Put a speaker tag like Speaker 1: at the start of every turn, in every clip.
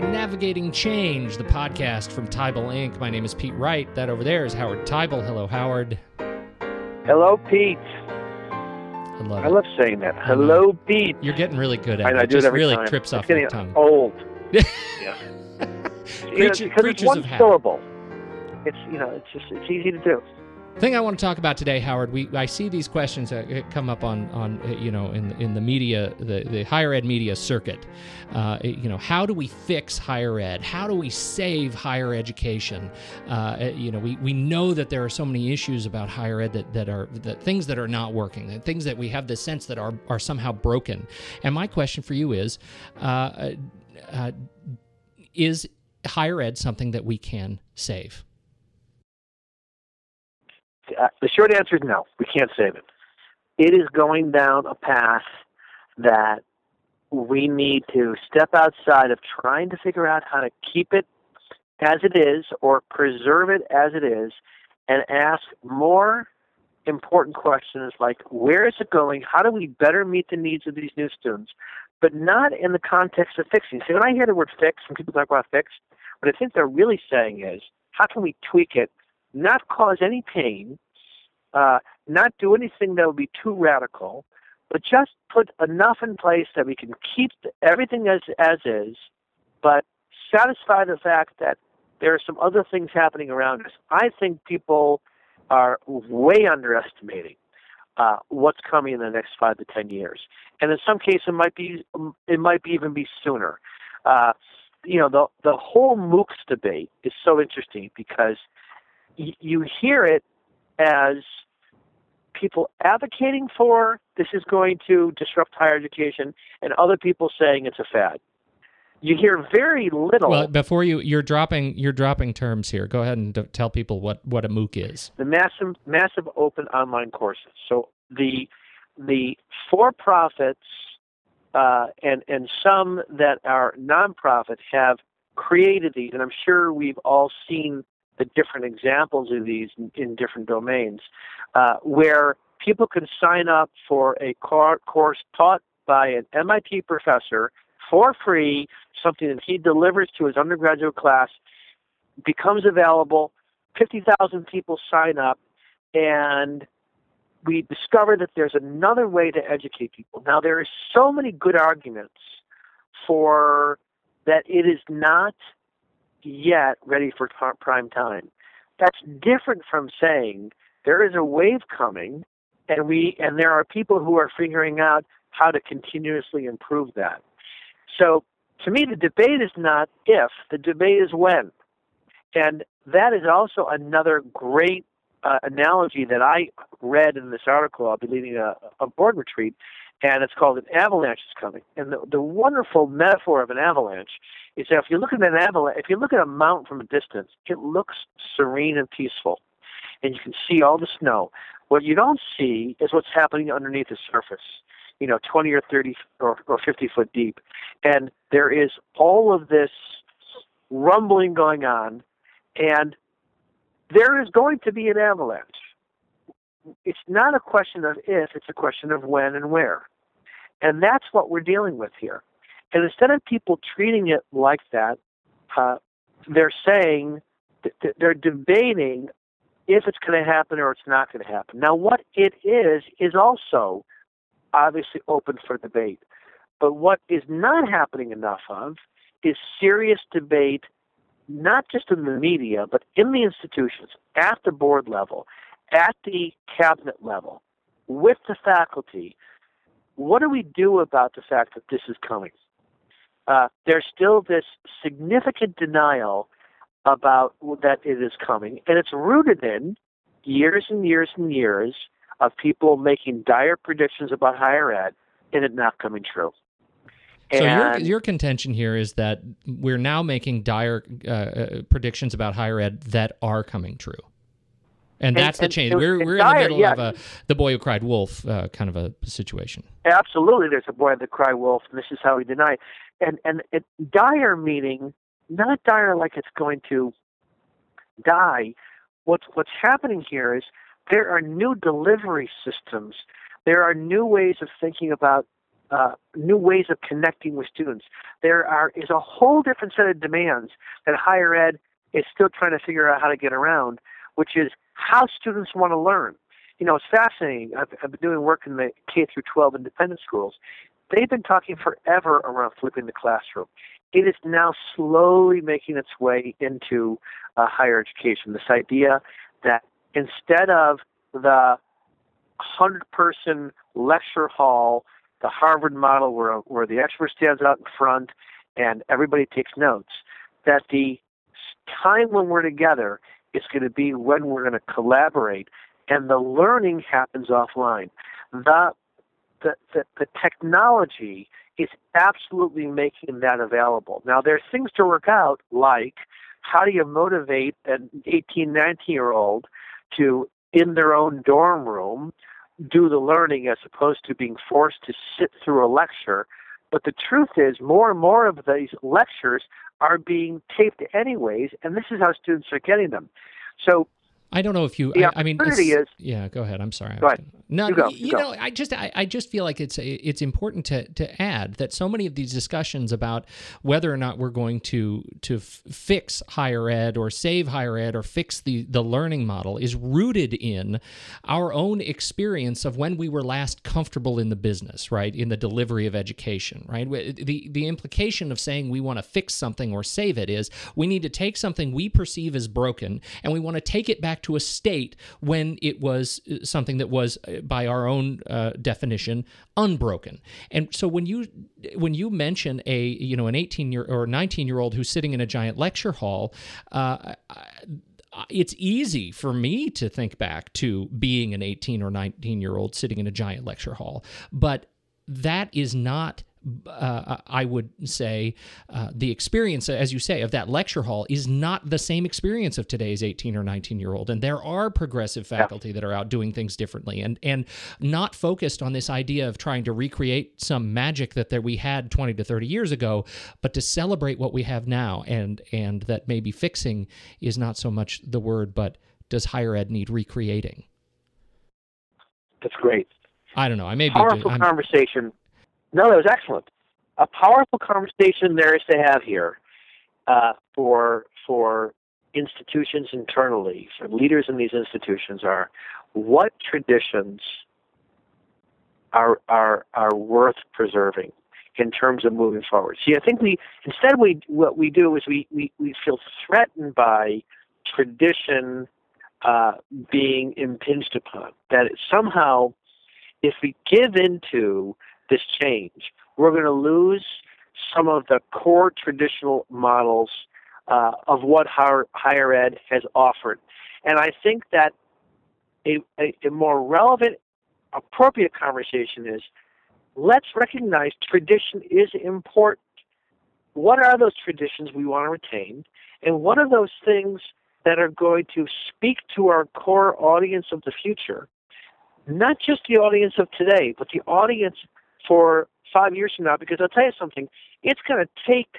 Speaker 1: to Navigating Change, the podcast from Teibel Inc. My name is Pete Wright. That over there is Howard Teibel. Hello, Howard.
Speaker 2: Hello, Pete.
Speaker 1: I love
Speaker 2: I love saying that. Hello, Pete.
Speaker 1: You're getting really good at
Speaker 2: I
Speaker 1: it.
Speaker 2: I
Speaker 1: It
Speaker 2: do it
Speaker 1: just
Speaker 2: every
Speaker 1: really
Speaker 2: time.
Speaker 1: trips off your tongue.
Speaker 2: old. yeah. You know, because it's one syllable. It's you know, it's just it's easy to do.
Speaker 1: Thing I want to talk about today, Howard. We I see these questions uh, come up on on uh, you know in in the media, the the higher ed media circuit. Uh, you know, how do we fix higher ed? How do we save higher education? Uh, you know, we, we know that there are so many issues about higher ed that, that are that things that are not working, that things that we have the sense that are are somehow broken. And my question for you is, uh, uh, is higher ed something that we can save?
Speaker 2: Uh, the short answer is no. We can't save it. It is going down a path that we need to step outside of trying to figure out how to keep it as it is or preserve it as it is and ask more important questions like where is it going? How do we better meet the needs of these new students? But not in the context of fixing. See, when I hear the word fix, when people talk about fix, what I think they're really saying is how can we tweak it, not cause any pain, uh, not do anything that would be too radical, but just put enough in place that we can keep everything as as is, but satisfy the fact that there are some other things happening around us. I think people are way underestimating uh, what's coming in the next five to ten years, and in some cases, it might be it might be even be sooner. Uh, you know, the the whole MOOCs debate is so interesting because y- you hear it as people advocating for this is going to disrupt higher education, and other people saying it's a fad. You hear very little.
Speaker 1: Well, before you you're dropping you're dropping terms here. Go ahead and tell people what what a MOOC is.
Speaker 2: the massive massive open online courses. So the the for profits uh, and and some that are nonprofit have created these, and I'm sure we've all seen the different examples of these in, in different domains, uh, where people can sign up for a course taught by an MIT professor for free, something that he delivers to his undergraduate class, becomes available. 50,000 people sign up, and we discover that there's another way to educate people. Now, there are so many good arguments for that it is not yet ready for prime time. That's different from saying there is a wave coming, and we and there are people who are figuring out how to continuously improve that. So, to me, the debate is not if; the debate is when. And that is also another great uh, analogy that I read in this article. I'll be leading a, a board retreat, and it's called "An Avalanche is Coming." And the, the wonderful metaphor of an avalanche is that if you look at an avalanche, if you look at a mountain from a distance, it looks serene and peaceful, and you can see all the snow. What you don't see is what's happening underneath the surface. You know, 20 or 30 or, or 50 foot deep, and there is all of this rumbling going on, and there is going to be an avalanche. It's not a question of if, it's a question of when and where. And that's what we're dealing with here. And instead of people treating it like that, uh, they're saying, th- they're debating if it's going to happen or it's not going to happen. Now, what it is, is also obviously open for debate. But what is not happening enough of is serious debate not just in the media, but in the institutions, at the board level, at the cabinet level, with the faculty. What do we do about the fact that this is coming? Uh, there's still this significant denial about that it is coming, and it's rooted in years and years and years of people making dire predictions about higher ed and it not coming true.
Speaker 1: So your your contention here is that we're now making dire uh, uh, predictions about higher ed that are coming true, and
Speaker 2: And-
Speaker 1: that's the change.
Speaker 2: and-
Speaker 1: we're
Speaker 2: and
Speaker 1: we're in the middle
Speaker 2: yeah.
Speaker 1: of a the boy who cried wolf uh, kind of a situation.
Speaker 2: Absolutely, there's a boy that cried wolf, and this is how he denied. And and it, dire meaning not dire like it's going to die. What's what's happening here is there are new delivery systems. There are new ways of thinking about uh, new ways of connecting with students. There are is a whole different set of demands that higher ed is still trying to figure out how to get around, which is how students want to learn. You know, it's fascinating. I've, I've been doing work in the K through 12 independent schools. They've been talking forever around flipping the classroom. It is now slowly making its way into uh, higher education. This idea that instead of the 100 person lecture hall, the Harvard model where, where the expert stands out in front and everybody takes notes, that the time when we're together is going to be when we're going to collaborate and the learning happens offline. The, the, the, the technology is absolutely making that available. Now, there's things to work out, like how do you motivate an 18, 19 year old to, in their own dorm room, do the learning as opposed to being forced to sit through a lecture. But the truth is, more and more of these lectures are being taped anyways, and this is how students are getting them. So
Speaker 1: I don't know if you. I, I mean,
Speaker 2: is.
Speaker 1: Yeah, go ahead. I'm sorry.
Speaker 2: Go ahead.
Speaker 1: No,
Speaker 2: you, go,
Speaker 1: you,
Speaker 2: you go.
Speaker 1: know, I just I, I just feel like it's it's important to to add that so many of these discussions about whether or not we're going to to f- fix higher ed or save higher ed or fix the the learning model is rooted in our own experience of when we were last comfortable in the business, right? In the delivery of education, right? The the implication of saying we want to fix something or save it is we need to take something we perceive as broken and we want to take it back to a state when it was uh, something that was uh, by our own uh, definition, unbroken. And so when you when you mention a you know an 18 year or 19 year old who's sitting in a giant lecture hall. Uh, it's easy for me to think back to being an 18 or 19 year old sitting in a giant lecture hall, but that is not uh, I would say uh, the experience, as you say, of that lecture hall is not the same experience of today's 18 or 19 year old. And there are progressive faculty yeah. that are out doing things differently and, and not focused on this idea of trying to recreate some magic that there we had 20 to 30 years ago, but to celebrate what we have now. And, and that maybe fixing is not so much the word, but does higher ed need recreating?
Speaker 2: That's great.
Speaker 1: I don't know. I may be
Speaker 2: powerful conversation. No, that was excellent. A powerful conversation there is to have here uh, for for institutions internally, for leaders in these institutions are what traditions are are are worth preserving in terms of moving forward. See, I think we instead we what we do is we we, we feel threatened by tradition uh, being impinged upon. That somehow, if we give into this change. We're going to lose some of the core traditional models uh, of what higher, higher ed has offered. And I think that a, a, a more relevant, appropriate conversation is let's recognize tradition is important. What are those traditions we want to retain? And what are those things that are going to speak to our core audience of the future? Not just the audience of today, but the audience for five years from now because I'll tell you something, it's going to take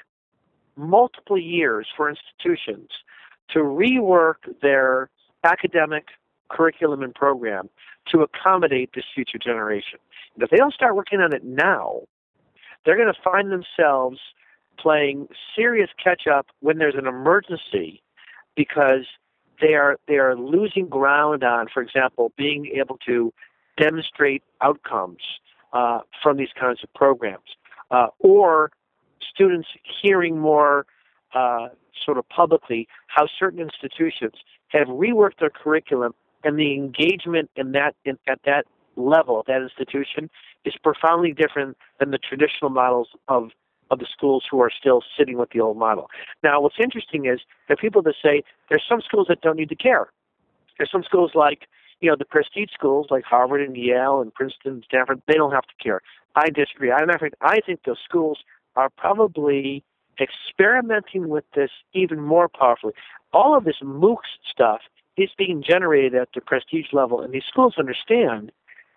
Speaker 2: multiple years for institutions to rework their academic curriculum and program to accommodate this future generation. And if they don't start working on it now, they're going to find themselves playing serious catch up when there's an emergency because they are they are losing ground on, for example, being able to demonstrate outcomes uh, from these kinds of programs, uh, or students hearing more uh, sort of publicly how certain institutions have reworked their curriculum and the engagement in that in, at that level, at that institution, is profoundly different than the traditional models of of the schools who are still sitting with the old model. Now, what's interesting is there are people that say there's some schools that don't need to care. There's some schools like you know, the prestige schools like Harvard and Yale and Princeton and Stanford, they don't have to care. I disagree. I, I think those schools are probably experimenting with this even more powerfully. All of this MOOCs stuff is being generated at the prestige level, and these schools understand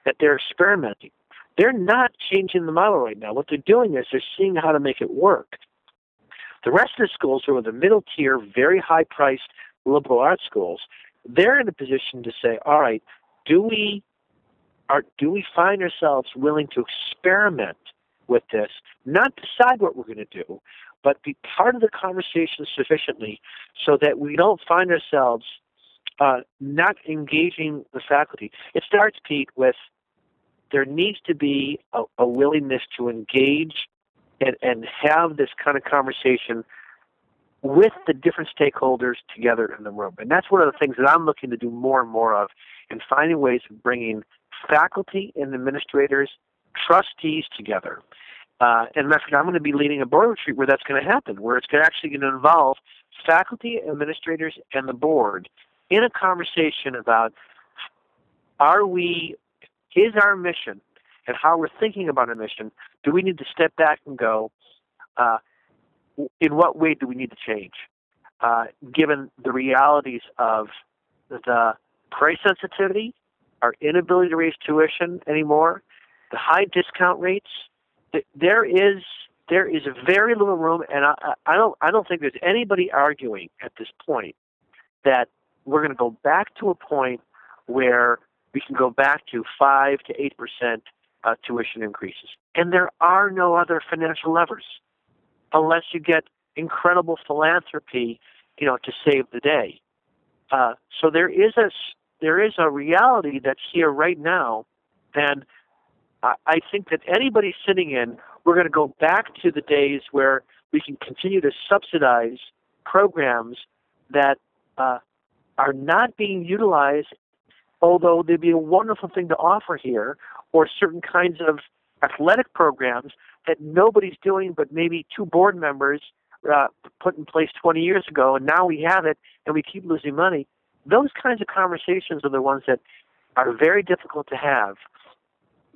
Speaker 2: that they're experimenting. They're not changing the model right now. What they're doing is they're seeing how to make it work. The rest of the schools are the middle tier, very high priced liberal arts schools they're in a position to say, all right, do we are do we find ourselves willing to experiment with this, not decide what we're going to do, but be part of the conversation sufficiently so that we don't find ourselves uh, not engaging the faculty. It starts, Pete, with there needs to be a, a willingness to engage and, and have this kind of conversation with the different stakeholders together in the room. And that's one of the things that I'm looking to do more and more of in finding ways of bringing faculty and administrators, trustees together. Uh, and matter I'm going to be leading a board retreat where that's going to happen, where it's actually going to involve faculty, administrators, and the board in a conversation about are we, is our mission and how we're thinking about our mission, do we need to step back and go, uh, in what way do we need to change? Uh, given the realities of the price sensitivity, our inability to raise tuition anymore, the high discount rates, there is there is very little room, and I, I don't I don't think there's anybody arguing at this point that we're going to go back to a point where we can go back to five to eight percent uh, tuition increases, and there are no other financial levers unless you get incredible philanthropy, you know, to save the day. Uh, so there is a there is a reality that's here right now, and I, I think that anybody sitting in, we're going to go back to the days where we can continue to subsidize programs that uh, are not being utilized, although they'd be a wonderful thing to offer here, or certain kinds of athletic programs that nobody's doing but maybe two board members uh, put in place 20 years ago, and now we have it, and we keep losing money. Those kinds of conversations are the ones that are very difficult to have,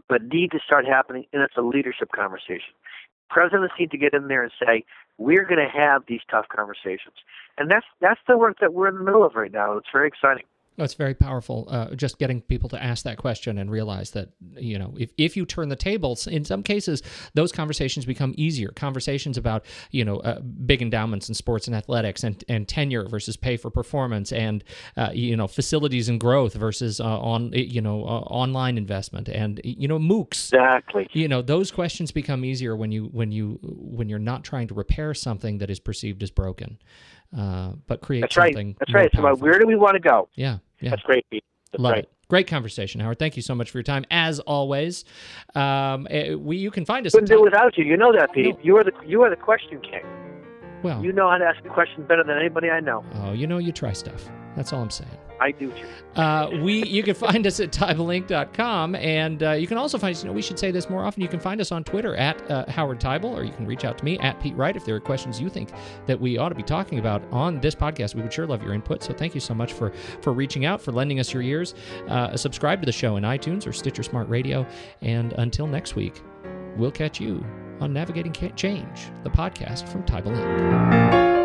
Speaker 2: but need to start happening, and it's a leadership conversation. Presidents need to get in there and say, we're going to have these tough conversations. And that's, that's the work that we're in the middle of right now. It's very exciting.
Speaker 1: Oh, it's very powerful. Uh, just getting people to ask that question and realize that you know if, if you turn the tables, in some cases those conversations become easier. Conversations about you know uh, big endowments in sports and athletics and, and tenure versus pay for performance and uh, you know facilities and growth versus uh, on you know uh, online investment and you know MOOCs.
Speaker 2: Exactly.
Speaker 1: You know those questions become easier when you when you when you're not trying to repair something that is perceived as broken. Uh, but create
Speaker 2: That's
Speaker 1: something.
Speaker 2: Right. That's right. About where do we want to go?
Speaker 1: Yeah. Yeah.
Speaker 2: That's great, Pete. That's
Speaker 1: Love
Speaker 2: right.
Speaker 1: it. Great conversation, Howard. Thank you so much for your time, as always. Um, eh, we you can find us.
Speaker 2: Couldn't do it without you. You know that, Pete.
Speaker 1: No.
Speaker 2: You are the you are the question king.
Speaker 1: Well,
Speaker 2: You know how to ask a question better than anybody I know.
Speaker 1: oh, you know, you try stuff. That's all I'm saying.
Speaker 2: I do too.
Speaker 1: Uh, we you can find us at teibelinc.com and uh, you can also find us you know we should say this more often you can find us on twitter at uh, howard teibel or you can reach out to me at pete wright if there are questions you think that we ought to be talking about on this podcast. We would sure love your input so thank you so much for for reaching out for lending us your ears. Uh, subscribe to the show in itunes or stitcher smart radio and until next week we'll catch you on navigating Ca- change the podcast from tybelink